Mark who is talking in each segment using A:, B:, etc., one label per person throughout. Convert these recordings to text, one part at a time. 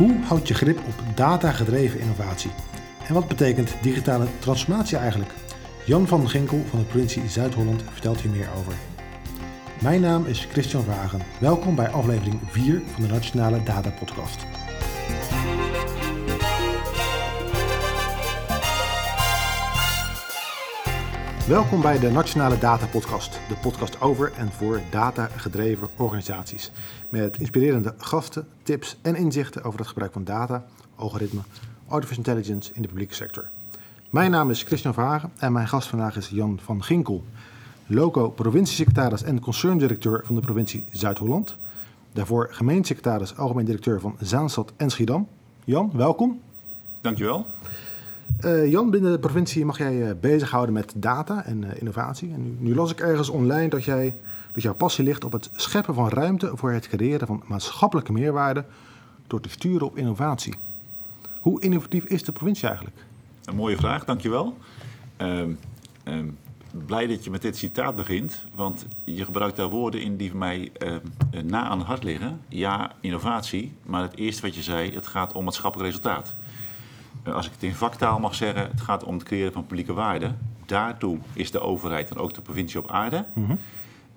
A: Hoe houd je grip op data-gedreven innovatie? En wat betekent digitale transformatie eigenlijk? Jan van Ginkel van de provincie Zuid-Holland vertelt hier meer over. Mijn naam is Christian Wagen. Welkom bij aflevering 4 van de Nationale Data Podcast. Welkom bij de Nationale Data Podcast, de podcast over en voor data-gedreven organisaties. Met inspirerende gasten, tips en inzichten over het gebruik van data, algoritme, artificial intelligence in de publieke sector. Mijn naam is Christian Vagen en mijn gast vandaag is Jan van Ginkel, loco provinciesecretaris en concerndirecteur van de provincie Zuid-Holland. Daarvoor gemeentesecretaris, algemeen directeur van Zaanstad en Schiedam. Jan, welkom.
B: Dankjewel.
A: Uh, Jan, binnen de provincie mag jij je bezighouden met data en uh, innovatie. En nu, las ik ergens online dat, jij, dat jouw passie ligt op het scheppen van ruimte voor het creëren van maatschappelijke meerwaarde door te sturen op innovatie. Hoe innovatief is de provincie eigenlijk?
B: Een mooie vraag, dankjewel. Uh, blij dat je met dit citaat begint, want je gebruikt daar woorden in die mij na aan het hart liggen. Ja, innovatie, maar het eerste wat je zei, het gaat om maatschappelijk resultaat. Eh, als ik het in vaktaal mag zeggen, het gaat om het creëren van publieke waarden. Daartoe is de overheid en ook de provincie op aarde. Mhm.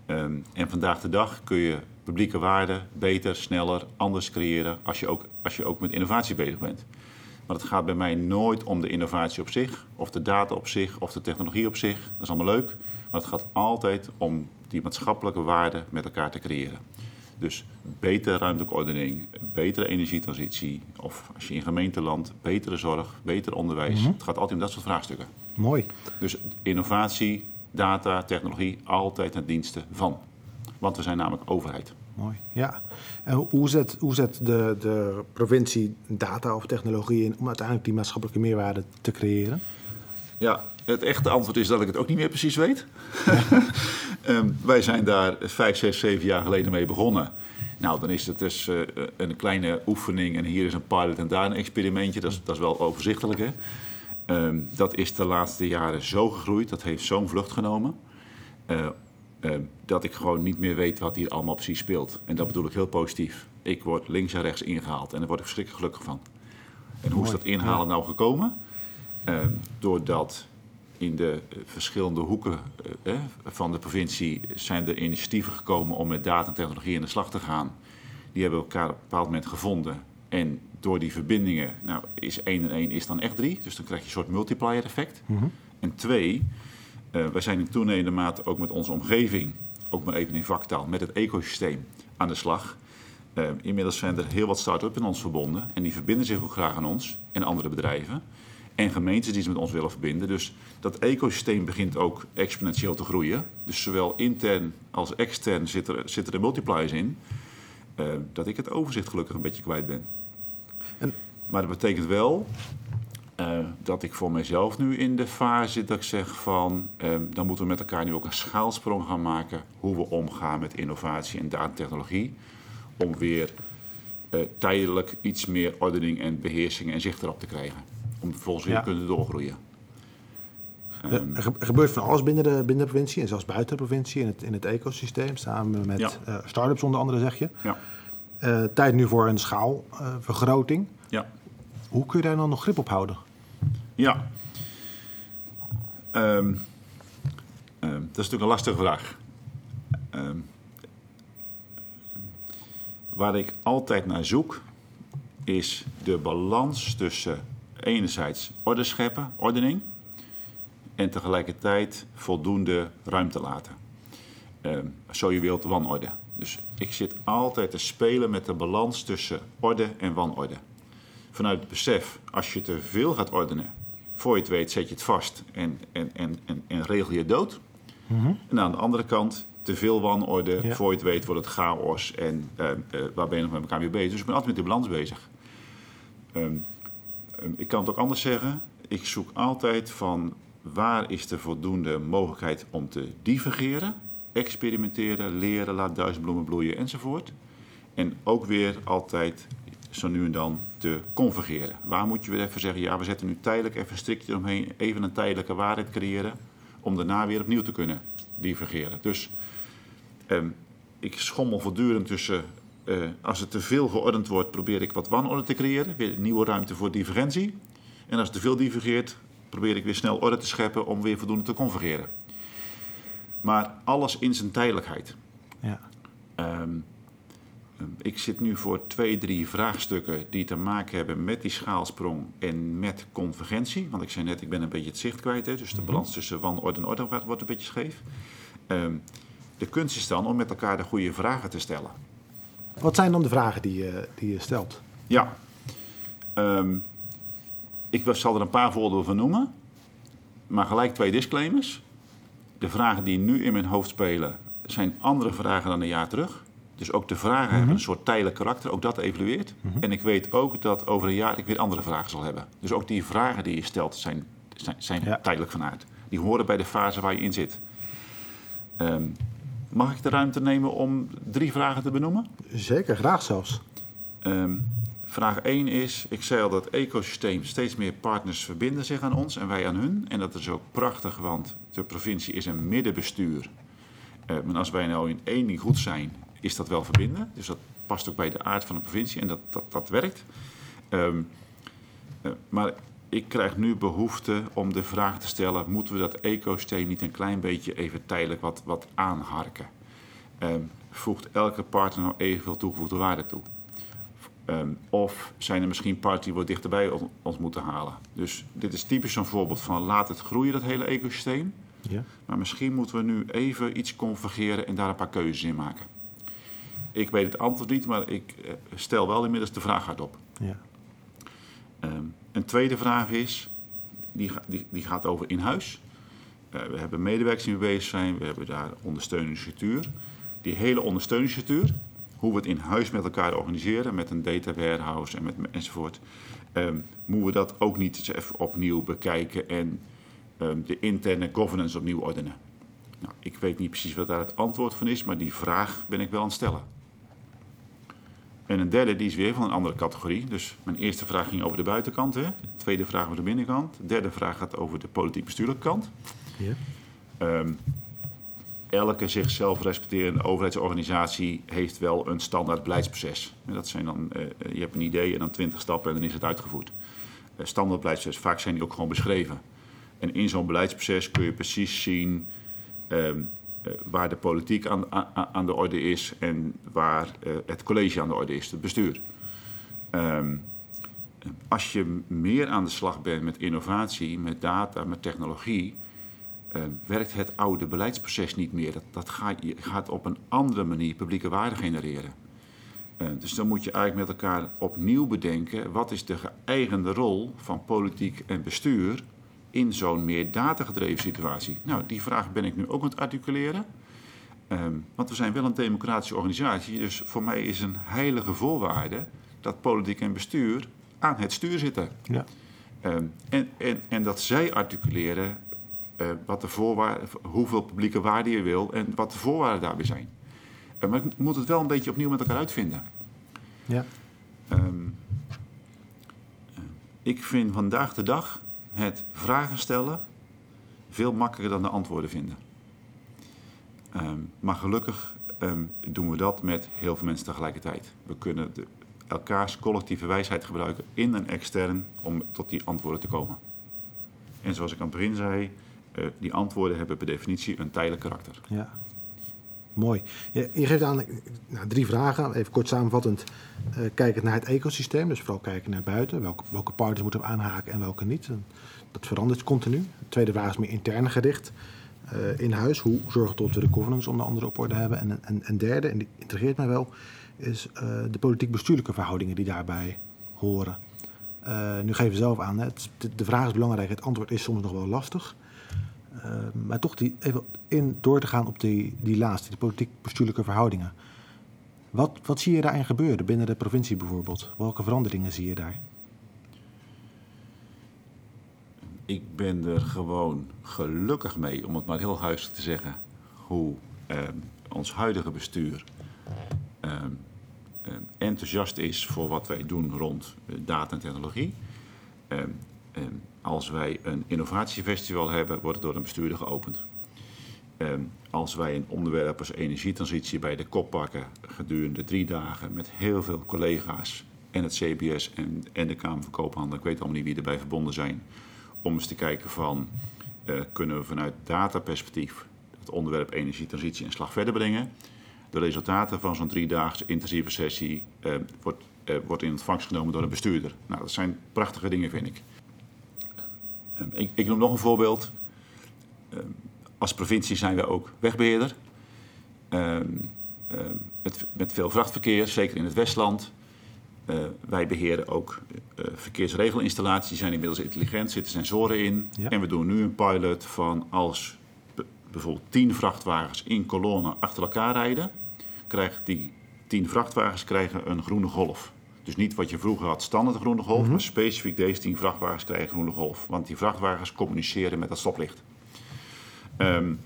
B: Ehm, en vandaag de dag kun je publieke waarden beter, sneller, anders creëren als je, ook, als je ook met innovatie bezig bent. Maar het gaat bij mij nooit om de innovatie op zich, of de data op zich, of de technologie op zich. Dat is allemaal leuk. Maar het gaat altijd om die maatschappelijke waarden met elkaar te creëren. Dus betere ruimtelijke ordening, betere energietransitie, of als je in gemeenteland, betere zorg, beter onderwijs. Mhm. Het gaat altijd om dat soort vraagstukken.
A: Mooi.
B: Dus innovatie, data, technologie, altijd ten dienste van. Want we zijn namelijk overheid.
A: Mooi, ja. En hoe zet, hoe zet de, de provincie data of technologie in om uiteindelijk die maatschappelijke meerwaarde te creëren?
B: Ja, het echte antwoord is dat ik het ook niet meer precies weet. Ehm, wij zijn daar vijf, zes, zeven jaar geleden mee begonnen. Nou, dan is het dus uh, een kleine oefening en hier is een pilot en daar een experimentje. Dat is, dat is wel overzichtelijk, hè? Um, dat is de laatste jaren zo gegroeid, dat heeft zo'n vlucht genomen... Uh, uh, dat ik gewoon niet meer weet wat hier allemaal precies speelt. En dat bedoel ik heel positief. Ik word links en rechts ingehaald en daar word ik verschrikkelijk gelukkig van. En hoe is dat inhalen nou gekomen? doordat in de eh, verschillende hoeken eh, van de provincie zijn er initiatieven gekomen om met data en technologie in de slag te gaan. Die hebben elkaar op een bepaald moment gevonden. En door die verbindingen, nou, is 1 en 1 is dan echt 3. Dus dan krijg je een soort multiplier effect. Mhm. En twee, uh, wij zijn in toenemende mate ook met onze omgeving, ook maar even in vaktaal, met het ecosysteem aan de slag. Uh, inmiddels zijn er heel wat start-ups in ons verbonden. En die verbinden zich ook graag aan ons en andere bedrijven en gemeentes die ze met ons willen verbinden. Dus dat ecosysteem begint ook exponentieel te groeien. Dus zowel intern als extern zitten er, zitten er multipliers in. Uh, dat ik het overzicht gelukkig een beetje kwijt ben. En... Maar dat betekent wel uh, dat ik voor mezelf nu in de fase zit dat ik zeg van... Uh, dan moeten we met elkaar nu ook een schaalsprong gaan maken... hoe we omgaan met innovatie en datatechnologie. Om weer tijdelijk iets meer ordening en beheersing en zicht erop te krijgen om vervolgens weer te kunnen doorgroeien.
A: Um, er gebeurt van alles binnen de, binnen de provincie en zelfs buiten de provincie in het, in het ecosysteem, samen met ja. uh, start-ups onder andere, zeg je. Ja. Uh, tijd nu voor een schaalvergroting. Uh, ja. Hoe kun je daar dan nog grip op houden?
B: Ja, um, dat is natuurlijk een lastige vraag. Um, waar ik altijd naar zoek, is de balans tussen enerzijds orde scheppen, ordening, en tegelijkertijd voldoende ruimte laten. Uh, zo je wilt wanorde. Dus ik zit altijd te spelen met de balans tussen orde en wanorde. Vanuit het besef, als je te veel gaat ordenen, voor je het weet zet je het vast en, en, en, en, en regel je dood. Mm En aan de andere kant, te veel wanorde, voor je het weet wordt het chaos en uh, uh, waar ben je nog met elkaar mee bezig. Dus ik ben altijd met die balans bezig. Um, Ehm, ik kan het ook anders zeggen. Ik zoek altijd van waar is er voldoende mogelijkheid om te divergeren, experimenteren, leren, laat duizend bloemen bloeien enzovoort. En ook weer altijd zo nu en dan te convergeren. Waar moet je weer even zeggen, ja, we zetten nu tijdelijk even strikt omheen, even een tijdelijke waarheid creëren, om daarna weer opnieuw te kunnen divergeren. Dus um, ik schommel voortdurend tussen eh, als het te veel geordend wordt, probeer ik wat wanorde te creëren. Weer nieuwe ruimte voor divergentie. En als het te veel divergeert, probeer ik weer snel orde te scheppen om weer voldoende te convergeren. Maar alles in zijn tijdelijkheid.
A: Ja.
B: Ehm, ik zit nu voor twee, drie vraagstukken die te maken hebben met die schaalsprong en met convergentie. Want ik zei net, ik ben een beetje het zicht kwijt. Hè, dus de
A: Mhm.
B: balans tussen wanorde en orde wordt een beetje scheef. Ehm, de kunst is dan om met elkaar de goede vragen te stellen.
A: Wat zijn dan de vragen die je, die je stelt?
B: Ja. Ehm, ik zal er een paar voorbeelden van noemen. Maar gelijk twee disclaimers. De vragen die nu in mijn hoofd spelen zijn andere vragen dan een jaar terug. Dus ook de vragen hebben een soort tijdelijk karakter. Ook dat evolueert. En ik weet ook dat over een jaar ik weer andere vragen zal hebben. Dus ook die vragen die je stelt zijn, zijn, zijn
A: Ja.
B: tijdelijk van aard. Die horen bij de fase waar je in zit. Ehm, mag ik de ruimte nemen om drie vragen te benoemen?
A: Zeker, graag zelfs.
B: Ehm, vraag 1 is, ik zei al dat ecosysteem steeds meer partners verbinden zich aan ons en wij aan hun. En dat is ook prachtig, want de provincie is een middenbestuur. Uh, maar als wij nou in één ding goed zijn, is dat wel verbinden. Dus dat past ook bij de aard van de provincie en dat, dat, dat werkt. Ehm, uh, maar ik krijg nu behoefte om de vraag te stellen, moeten we dat ecosysteem niet een klein beetje even tijdelijk wat, wat aanharken? Um, voegt elke partner nou evenveel toegevoegde waarde toe? Um, of zijn er misschien partners die wat dichterbij ons, moeten halen? Dus dit is typisch zo'n voorbeeld van laat het groeien, dat hele ecosysteem.
A: Ja.
B: Maar misschien moeten we nu even iets convergeren en daar een paar keuzes in maken. Ik weet het antwoord niet, maar ik uh, stel wel inmiddels de vraag hardop.
A: Ja.
B: Um, een tweede vraag is, die, die, die gaat over in huis. Uh, we hebben medewerkers die bezig zijn, we hebben daar ondersteuningsstructuur. Die hele ondersteuningsstructuur, hoe we het in huis met elkaar organiseren, met een data warehouse en met, enzovoort, um, moeten we dat ook niet even opnieuw bekijken en um, de interne governance opnieuw ordenen. Nou, ik weet niet precies wat daar het antwoord van is, maar die vraag ben ik wel aan het stellen. En een derde, die is weer van een andere categorie. Dus mijn eerste vraag ging over de buitenkant. Hè? De tweede vraag over de binnenkant. De derde vraag gaat over de politiek-bestuurlijke kant.
A: Ja.
B: Um, elke zichzelf respecterende overheidsorganisatie heeft wel een standaard beleidsproces. En dat zijn dan, uh, je hebt een idee en dan twintig stappen en dan is het uitgevoerd. Uh, standaard beleidsproces, vaak zijn die ook gewoon beschreven. En in zo'n beleidsproces kun je precies zien um, uh, waar de politiek aan, aan, de orde is en waar uh, het college aan de orde is, het bestuur. Um, als je meer aan de slag bent met innovatie, met data, met technologie, uh, werkt het oude beleidsproces niet meer. Dat, dat gaat, op een andere manier publieke waarde genereren. Dus dan moet je eigenlijk met elkaar opnieuw bedenken wat is de geëigende rol van politiek en bestuur in zo'n meer datagedreven situatie? Nou, die vraag ben ik nu ook aan het articuleren. Um, want we zijn wel een democratische organisatie, dus voor mij is een heilige voorwaarde dat politiek en bestuur aan het stuur zitten.
A: Ja.
B: Um, en, en, en dat zij articuleren uh, wat de voorwaarden, hoeveel publieke waarde je wil en wat de voorwaarden daarbij zijn. Uh, maar ik moet het wel een beetje opnieuw met elkaar uitvinden.
A: Ja.
B: Um, ik vind vandaag de dag het vragen stellen veel makkelijker dan de antwoorden vinden. Um, maar gelukkig um, doen we dat met heel veel mensen tegelijkertijd. We kunnen de, elkaars collectieve wijsheid gebruiken, in en extern, om tot die antwoorden te komen. En zoals ik aan het begin zei, uh, die antwoorden hebben per definitie een tijdelijk karakter.
A: Ja. Mooi. Je, geeft aan nou, drie vragen, even kort samenvattend. Uh, kijkend naar het ecosysteem, dus vooral kijken naar buiten. Welke, welke partners moeten we aanhaken en welke niet. Dat verandert continu. De tweede vraag is meer intern gericht. Uh, in huis, hoe zorgen we tot we de governance onder andere op orde hebben. En, en, en derde, en die integreert mij wel, is uh, de politiek-bestuurlijke verhoudingen die daarbij horen. nu geef je zelf aan, hè, de vraag is belangrijk, het antwoord is soms nog wel lastig. Uh, maar toch die, even in door te gaan op die, die laatste, die politiek-bestuurlijke verhoudingen. Wat, wat zie je daarin gebeuren binnen de provincie bijvoorbeeld? Welke veranderingen zie je daar?
B: Ik ben er gewoon gelukkig mee, om het maar heel huiselijk te zeggen, hoe uh, ons huidige bestuur uh, enthousiast is voor wat wij doen rond data en technologie. Als wij een innovatiefestival hebben, wordt het door een bestuurder geopend. Ehm, als wij een onderwerp als energietransitie bij de kop pakken gedurende drie dagen met heel veel collega's en het CBS en, de Kamer van Koophandel, ik weet allemaal niet wie erbij verbonden zijn, om eens te kijken van uh, kunnen we vanuit dataperspectief het onderwerp energietransitie een slag verder brengen. De resultaten van zo'n driedaagse intensieve sessie uh, wordt, uh, wordt in ontvangst genomen door een bestuurder. Nou, dat zijn prachtige dingen, vind ik. Ik, ik noem nog een voorbeeld. als provincie zijn we ook wegbeheerder. met, met veel vrachtverkeer, zeker in het Westland. Uh, wij beheren ook uh, verkeersregelinstallaties, die zijn inmiddels intelligent, zitten sensoren in. Ja. En we doen nu een pilot van als bijvoorbeeld tien vrachtwagens in kolonnen achter elkaar rijden, krijgen die tien vrachtwagens krijgen een groene golf. Dus niet wat je vroeger had, standaard groene golf, mm -hmm. maar specifiek deze tien vrachtwagens krijgen groene golf. Want die vrachtwagens communiceren met dat stoplicht. Um,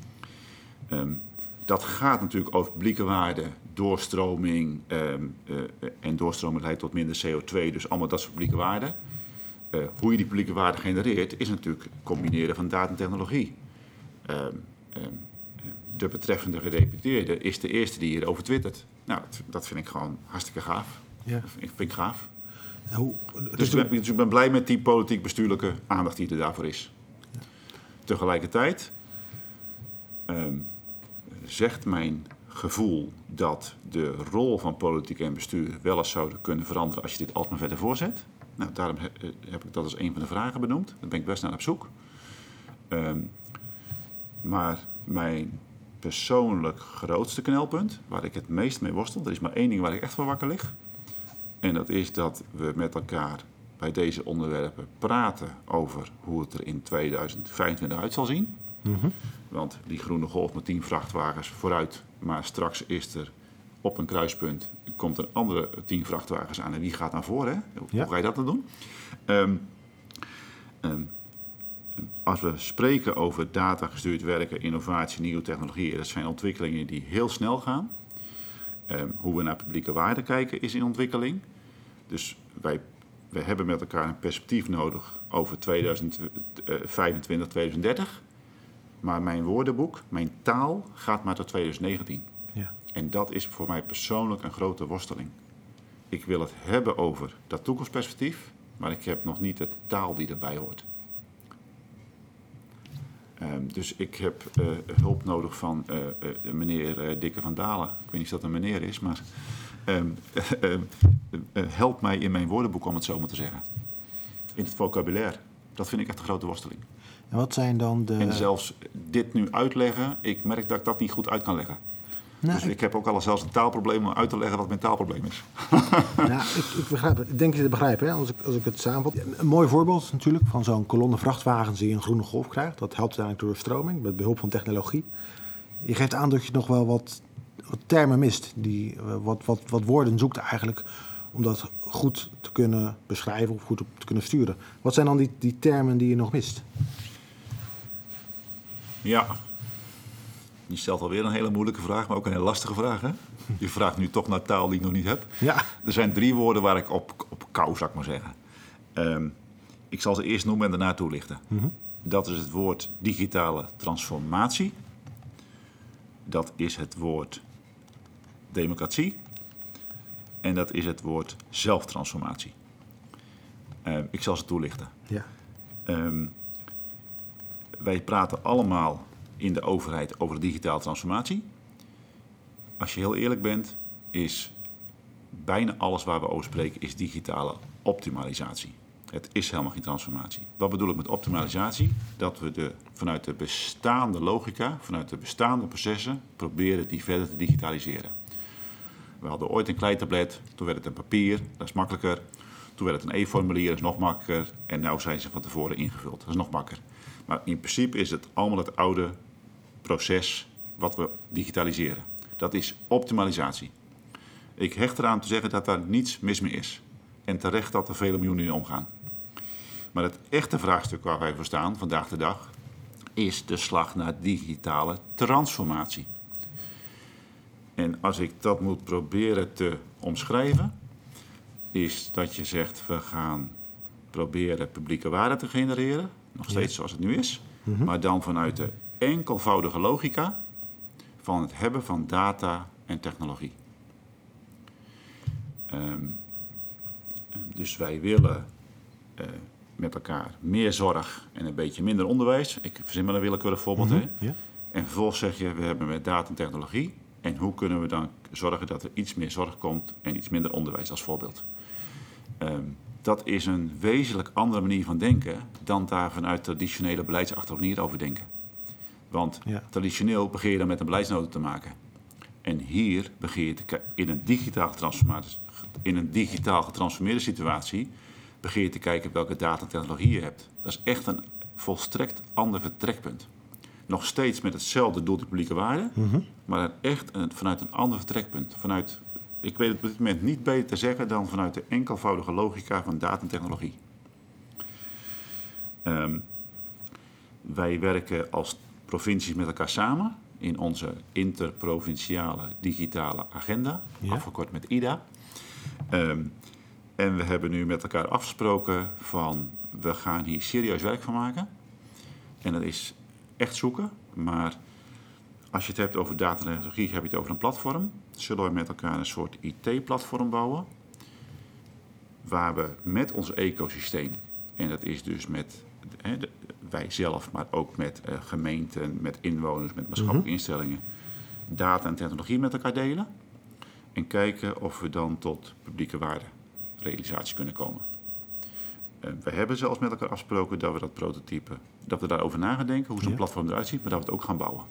B: um, dat gaat natuurlijk over publieke waarden, doorstroming. Um, uh, en doorstroming leidt tot minder CO2, dus allemaal dat soort publieke waarden. Uh, hoe je die publieke waarden genereert, is natuurlijk combineren van data en technologie. De betreffende gedeputeerde is de eerste die hierover twittert. Nou, dat, dat vind ik gewoon hartstikke gaaf. Ja. Dat vind, ik gaaf. Hoe, dus, dus, ik ben, dus ik ben blij met die politiek-bestuurlijke aandacht die er daarvoor is. Ja. Tegelijkertijd zegt mijn gevoel dat de rol van politiek en bestuur wel eens zouden kunnen veranderen als je dit altijd maar verder voorzet. Nou, daarom heb ik dat als een van de vragen benoemd. Daar ben ik best naar op zoek. Um, maar mijn persoonlijk grootste knelpunt, waar ik het meest mee worstel, er is maar één ding waar ik echt voor wakker lig. En dat is dat we met elkaar bij deze onderwerpen praten over hoe het er in 2025 uit zal zien. Mm Want die groene golf met 10 vrachtwagens vooruit, maar straks is er op een kruispunt komt een andere 10 vrachtwagens aan en wie gaat naar voren? Hoe, ga je dat dan doen? Um, um, als we spreken over datagestuurd werken, innovatie, nieuwe technologieën, dat zijn ontwikkelingen die heel snel gaan. Um, hoe we naar publieke waarde kijken is in ontwikkeling. Dus wij, wij hebben met elkaar een perspectief nodig over 2025, 2030. Maar mijn woordenboek, mijn taal gaat maar tot 2019. Ja. En dat is voor mij persoonlijk een grote worsteling. Ik wil het hebben over dat toekomstperspectief, maar ik heb nog niet de taal die erbij hoort. Um, dus ik heb uh, hulp nodig van uh, uh, meneer Dikke van Dalen. Ik weet niet of dat een meneer is, maar um, help mij in mijn woordenboek om het zo maar te zeggen. In het vocabulaire. Dat vind ik echt een grote worsteling.
A: En wat zijn dan de...
B: En zelfs dit nu uitleggen, ik merk dat ik dat niet goed uit kan leggen. Nou, dus ik... ik... heb ook al zelfs een taalprobleem om uit te leggen wat mijn taalprobleem is.
A: ja, ik, ik, begrijp het. Ik denk je te begrijpen, hè? Als, ik, als ik het samenvat. Een mooi voorbeeld natuurlijk van zo'n kolonne vrachtwagens die een groene golf krijgt. Dat helpt uiteindelijk door de stroming met behulp van technologie. Je geeft aan dat je nog wel wat, wat termen mist. Die, eh, wat, wat, wat woorden zoekt eigenlijk om dat goed te kunnen beschrijven of goed te kunnen sturen. Wat zijn dan die, die termen die je nog mist?
B: Ja, je stelt alweer een hele moeilijke vraag, maar ook een hele lastige vraag. Hè? Je vraagt nu toch naar taal die ik nog niet heb. Ja. Er zijn drie woorden waar ik op, op kou, zou ik maar zeggen. Um, ik zal ze eerst noemen en daarna toelichten. Mm -hmm. Dat is het woord digitale transformatie. Dat is het woord democratie. En dat is het woord zelftransformatie. Uh, ik zal ze toelichten. Ja. Um, wij praten allemaal in de overheid over de digitale transformatie. Als je heel eerlijk bent, is bijna alles waar we over spreken is digitale optimalisatie. Het is helemaal geen transformatie. Wat bedoel ik met optimalisatie? Dat we de, vanuit de bestaande logica, vanuit de bestaande processen, proberen die verder te digitaliseren. We hadden ooit een kleitablet, toen werd het een papier, dat is makkelijker. Toen werd het een e-formulier, dat is nog makkelijker. En nu zijn ze van tevoren ingevuld, dat is nog makkelijker. Maar in principe is het allemaal het oude proces wat we digitaliseren. Dat is optimalisatie. Ik hecht eraan te zeggen dat daar niets mis mee is. En terecht dat er vele miljoenen in omgaan. Maar het echte vraagstuk waar wij voor staan vandaag de dag is de slag naar digitale transformatie. En als ik dat moet proberen te omschrijven, is dat je zegt we gaan proberen publieke waarde te genereren, nog steeds zoals het nu is, mhm. maar dan vanuit de enkelvoudige logica van het hebben van data en technologie. Ehm, dus wij willen uh, met elkaar meer zorg en een beetje minder onderwijs. Ik verzin maar een willekeurig voorbeeld. Hè?
A: ja.
B: En vervolgens zeg je, we hebben met data en technologie. En hoe kunnen we dan zorgen dat er iets meer zorg komt en iets minder onderwijs als voorbeeld? Ehm, dat is een wezenlijk andere manier van denken dan daar vanuit traditionele beleidsachtige manier over denken. Want
A: Ja.
B: traditioneel begin je dan met een beleidsnota te maken. En hier begin je te in een digitaal getransformeerde, in een digitaal getransformeerde situatie begin je te kijken welke data en technologie je hebt. Dat is echt een volstrekt ander vertrekpunt. Nog steeds met hetzelfde doel de publieke waarde, maar dan echt een- vanuit een ander vertrekpunt. Vanuit, ik weet het op dit moment niet beter te zeggen dan vanuit de enkelvoudige logica van data en technologie. Ehm, wij werken als provincies met elkaar samen in onze interprovinciale digitale agenda,
A: Ja.
B: afgekort met IDA. Ehm, en we hebben nu met elkaar afgesproken van we gaan hier serieus werk van maken. En dat is echt zoeken, maar als je het hebt over data en technologie, heb je het over een platform. Zullen we met elkaar een soort IT-platform bouwen, waar we met ons ecosysteem, en dat is dus met de- wij zelf, maar ook met eh, gemeenten, met inwoners, met maatschappelijke instellingen, data en technologie met elkaar delen. En kijken of we dan tot publieke waarderealisatie kunnen komen. Eh, we hebben zelfs met elkaar afgesproken dat we dat prototype, dat we daarover na gaan denken, hoe zo'n
A: Ja.
B: platform eruit ziet, maar dat we het ook gaan bouwen.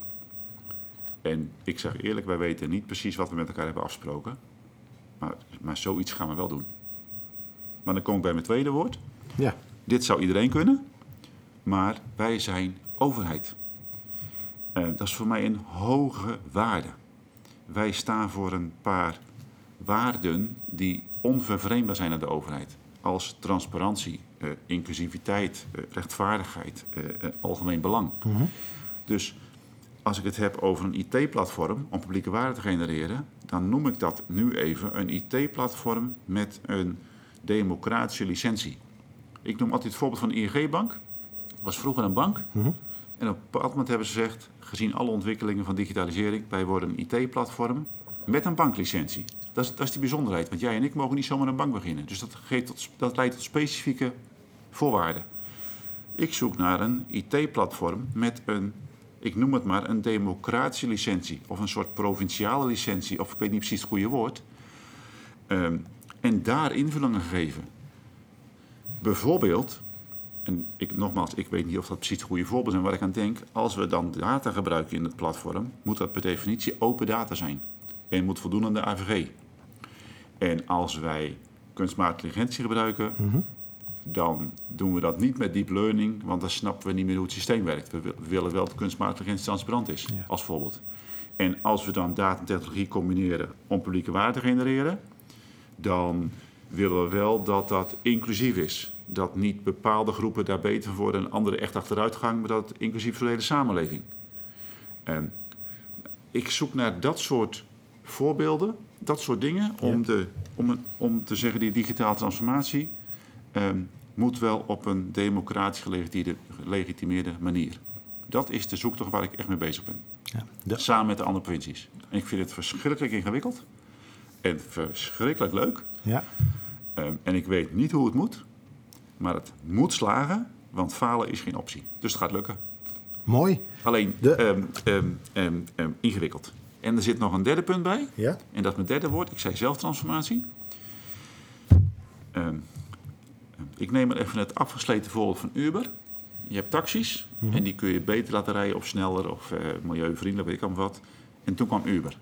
B: En ik zeg eerlijk, wij weten niet precies wat we met elkaar hebben afgesproken. Maar, maar zoiets gaan we wel doen. Maar dan kom ik bij mijn tweede woord.
A: Ja.
B: Dit zou iedereen kunnen, maar wij zijn overheid. Eh, dat is voor mij een hoge waarde. Wij staan voor een paar waarden die onvervreemdbaar zijn aan de overheid. Als transparantie, eh, inclusiviteit, eh, rechtvaardigheid, algemeen belang. Dus als ik het heb over een IT-platform om publieke waarde te genereren, dan noem ik dat nu even een IT-platform met een democratische licentie. Ik noem altijd het voorbeeld van de ING-bank. Was vroeger een bank. En op een bepaald moment hebben ze gezegd, gezien alle ontwikkelingen van digitalisering, wij worden een IT-platform met een banklicentie. Dat is, dat is die bijzonderheid, want jij en ik mogen niet zomaar een bank beginnen. Dus dat, geeft tot, dat leidt tot specifieke voorwaarden. Ik zoek naar een IT-platform met een, ik noem het maar, een democratische licentie. Of een soort provinciale licentie, of ik weet niet precies het goede woord. Ehm, en daar invullingen geven. Bijvoorbeeld, en ik, nogmaals, ik weet niet of dat precies het goede voorbeeld is en wat ik aan denk. Als we dan data gebruiken in het platform, moet dat per definitie open data zijn. En moet voldoen aan de AVG. En als wij kunstmatige intelligentie gebruiken, dan doen we dat niet met deep learning, want dan snappen we niet meer hoe het systeem werkt. We, wil- we willen wel dat kunstmatige intelligentie transparant is,
A: Ja.
B: als voorbeeld. En als we dan data en technologie combineren om publieke waarde te genereren, dan willen we wel dat dat inclusief is. Dat niet bepaalde groepen daar beter voor worden en anderen echt achteruit gaan, maar dat inclusief voor de hele samenleving. En ik zoek naar dat soort voorbeelden, dat soort dingen, om, de, om, een- om te zeggen die digitale transformatie ehm, moet wel op een democratisch gelegitimeerde, manier. Dat is de zoektocht waar ik echt mee bezig ben.
A: ja.
B: Samen met de andere provincies. En ik vind het verschrikkelijk ingewikkeld. En verschrikkelijk leuk.
A: ja.
B: Ehm, en ik weet niet hoe het moet. Maar het moet slagen, want falen is geen optie. Dus het gaat lukken.
A: Mooi.
B: Alleen
A: De-
B: ehm, ehm, ehm, ingewikkeld. En er zit nog een derde punt bij.
A: Ja.
B: En dat is mijn derde woord. Ik zei zelftransformatie. Ik neem maar even het afgesleten voorbeeld van Uber. Je hebt taxis en die kun je beter laten rijden of sneller of eh, milieuvriendelijk, weet ik allemaal wat. En toen kwam Uber.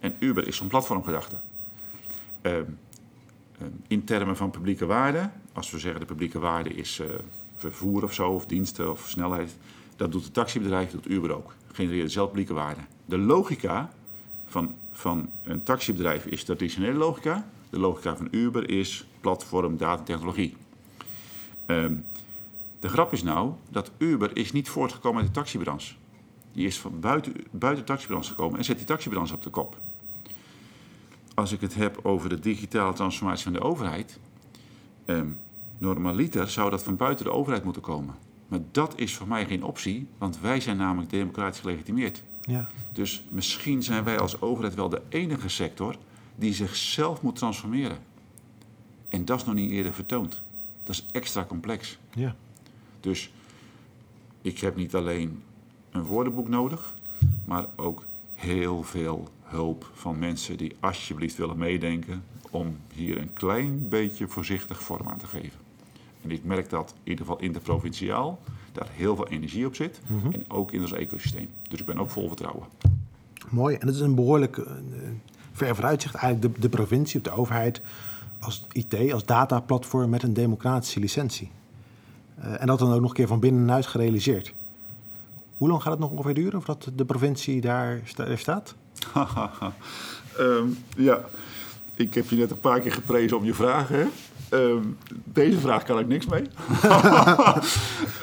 B: En Uber is zo'n platformgedachte. In termen van publieke waarde, als we zeggen de publieke waarde is eh, vervoer of zo, of diensten of snelheid, dat doet het taxibedrijf, doet Uber ook. Genereert dezelfde publieke waarde. De logica van, van een taxibedrijf is traditionele logica. De logica van Uber is platform, data, technologie. Ehm, de grap is nou dat Uber is niet voortgekomen uit de taxibranche. Die is van buiten, buiten de taxibranche gekomen en zet die taxibranche op de kop. Als ik het heb over de digitale transformatie van de overheid, ehm, normaliter zou dat van buiten de overheid moeten komen. Maar dat is voor mij geen optie, want wij zijn namelijk democratisch gelegitimeerd.
A: Ja.
B: Dus misschien zijn wij als overheid wel de enige sector die zichzelf moet transformeren. En dat is nog niet eerder vertoond. Dat is extra complex.
A: Ja.
B: Dus ik heb niet alleen een woordenboek nodig, maar ook heel veel hulp van mensen die alsjeblieft willen meedenken om hier een klein beetje voorzichtig vorm aan te geven. En ik merk dat in ieder geval interprovinciaal daar heel veel energie op zit en ook in ons ecosysteem. Dus ik ben ook vol vertrouwen.
A: Mooi. En het is een behoorlijk uh, ver vooruitzicht. Eigenlijk de, de provincie, de overheid, als IT, als dataplatform met een democratische licentie. Uh, en dat dan ook nog een keer van binnenuit gerealiseerd. Hoe lang gaat het nog ongeveer duren voordat de provincie daar sta staat?
B: um, ja, ik heb je net een paar keer geprezen om je vragen. Um, deze vraag kan ik niks mee.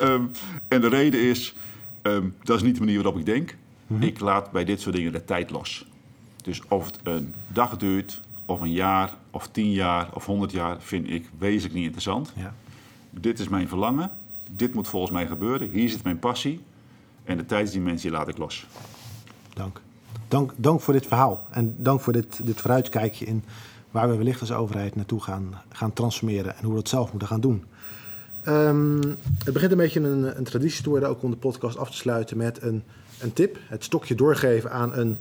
B: um, en de reden is, dat is niet de manier waarop ik denk. Mm -hmm. Ik laat bij dit soort dingen de tijd los. Dus of het een dag duurt, of een jaar, of tien jaar, of honderd jaar, vind ik wezenlijk niet interessant.
A: Ja.
B: Dit is mijn verlangen. Dit moet volgens mij gebeuren. Hier zit mijn passie. En de tijdsdimensie laat ik los.
A: Dank. Dank, dank voor dit verhaal. En dank voor dit, dit vooruitkijkje in waar we wellicht als overheid naartoe gaan, gaan transformeren en hoe we dat zelf moeten gaan doen. Um, het begint een beetje een, een, traditie te worden, ook om de podcast af te sluiten met een, een tip. Het stokje doorgeven aan een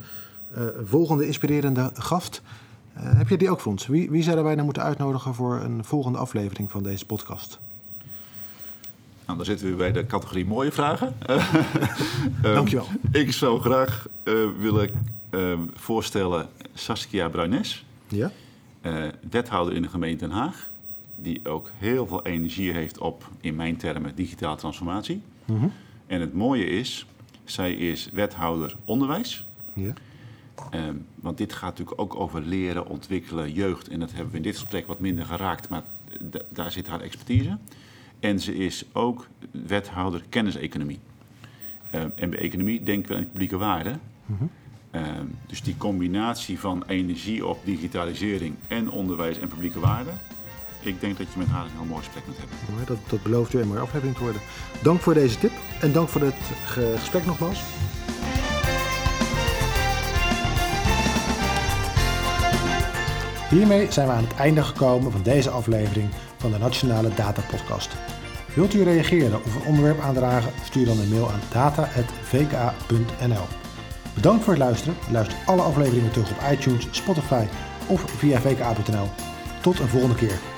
A: uh, volgende inspirerende gast. Uh, heb je die ook voor ons? Wie, wie zouden wij nou moeten uitnodigen voor een volgende aflevering van deze podcast?
B: Nou, dan zitten we bij de categorie mooie vragen.
A: Dankjewel.
B: Um, ik zou graag uh, willen uh, voorstellen Saskia Bruines.
A: Ja?
B: Uh, wethouder in de gemeente Den Haag. Die ook heel veel energie heeft op, in mijn termen, digitale transformatie.
A: Mm -hmm.
B: En het mooie is, zij is wethouder onderwijs.
A: Ja.
B: Um, want dit gaat natuurlijk ook over leren, ontwikkelen, jeugd. En dat hebben we in dit gesprek wat minder geraakt, maar daar zit haar expertise. En ze is ook wethouder kenniseconomie. Uh, en bij economie denken we aan publieke waarde.
A: Mm -hmm.
B: uh, dus die combinatie van energie op digitalisering en onderwijs en publieke waarde. Ik denk dat je met haar een heel mooi gesprek moet hebben.
A: Mooi, dat, dat belooft weer een mooie aflevering te worden. Dank voor deze tip en dank voor het gesprek nogmaals. Hiermee zijn we aan het einde gekomen van deze aflevering van de Nationale Data Podcast. Wilt u reageren of een onderwerp aandragen? Stuur dan een mail aan data.vka.nl. Bedankt voor het luisteren. Luister alle afleveringen terug op iTunes, Spotify of via vka.nl. Tot een volgende keer.